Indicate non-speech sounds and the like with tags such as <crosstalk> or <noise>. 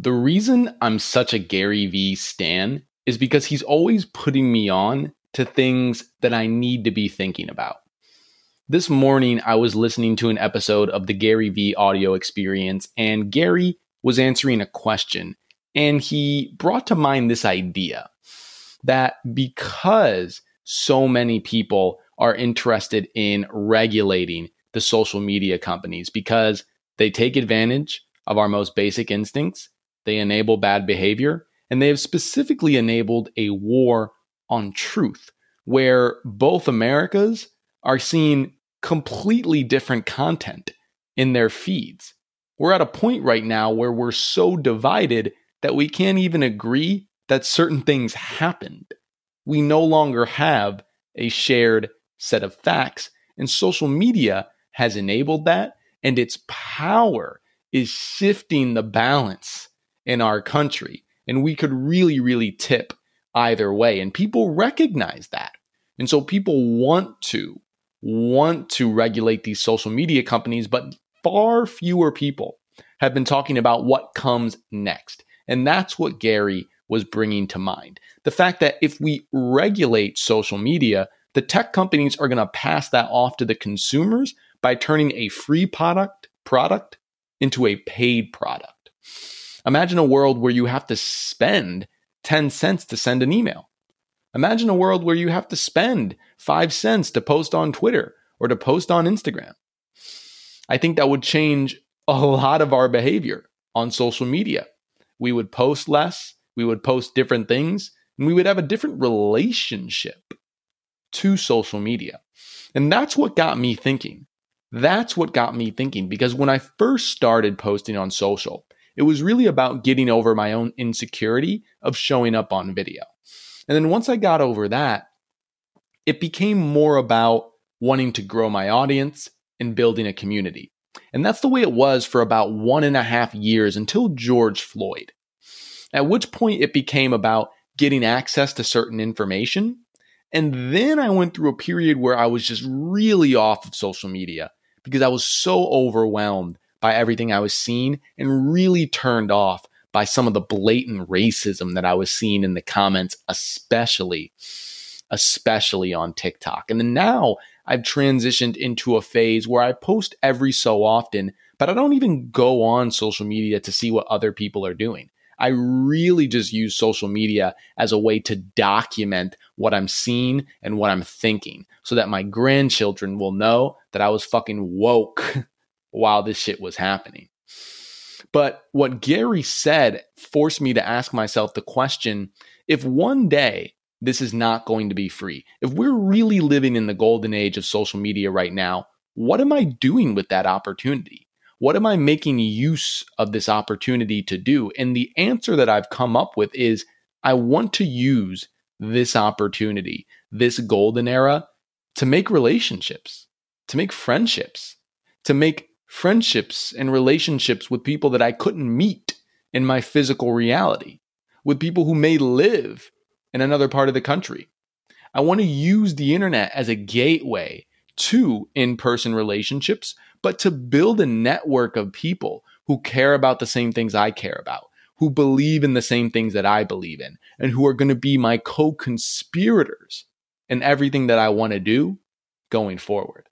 The reason I'm such a Gary Vee stan is because he's always putting me on to things that I need to be thinking about. This morning, I was listening to an episode of the Gary Vee audio experience, and Gary was answering a question, and he brought to mind this idea that because so many people are interested in regulating the social media companies because they take advantage of our most basic instincts, they enable bad behavior, and they have specifically enabled a war on truth where both Americas are seeing completely different content in their feeds. We're at a point right now where we're so divided that we can't even agree that certain things happened. We no longer have a shared set of facts, and social media has enabled that, and its power is shifting the balance in our country. And we could really, really tip either way. And people recognize that. And so people want to want to regulate these social media companies, but far fewer people have been talking about what comes next. And that's what Gary was bringing to mind. The fact that if we regulate social media, the tech companies are going to pass that off to the consumers by turning a free product product into a paid product. Imagine a world where you have to spend 10 cents to send an email. Imagine a world where you have to spend 5 cents to post on Twitter or to post on Instagram. I think that would change a lot of our behavior on social media. We would post less, we would post different things, and we would have a different relationship to social media. And that's what got me thinking. That's what got me thinking because when I first started posting on social, it was really about getting over my own insecurity of showing up on video. And then once I got over that, it became more about wanting to grow my audience and building a community. And that's the way it was for about one and a half years until George Floyd, at which point it became about getting access to certain information. And then I went through a period where I was just really off of social media because I was so overwhelmed by everything I was seeing and really turned off by some of the blatant racism that I was seeing in the comments, especially, especially on TikTok. And then now I've transitioned into a phase where I post every so often, but I don't even go on social media to see what other people are doing. I really just use social media as a way to document what I'm seeing and what I'm thinking so that my grandchildren will know that I was fucking woke <laughs> while this shit was happening. But what Gary said forced me to ask myself the question if one day this is not going to be free, if we're really living in the golden age of social media right now, what am I doing with that opportunity? What am I making use of this opportunity to do? And the answer that I've come up with is I want to use this opportunity, this golden era, to make relationships, to make friendships, to make friendships and relationships with people that I couldn't meet in my physical reality, with people who may live in another part of the country. I want to use the internet as a gateway to in person relationships, but to build a network of people who care about the same things I care about, who believe in the same things that I believe in, and who are going to be my co conspirators in everything that I want to do going forward.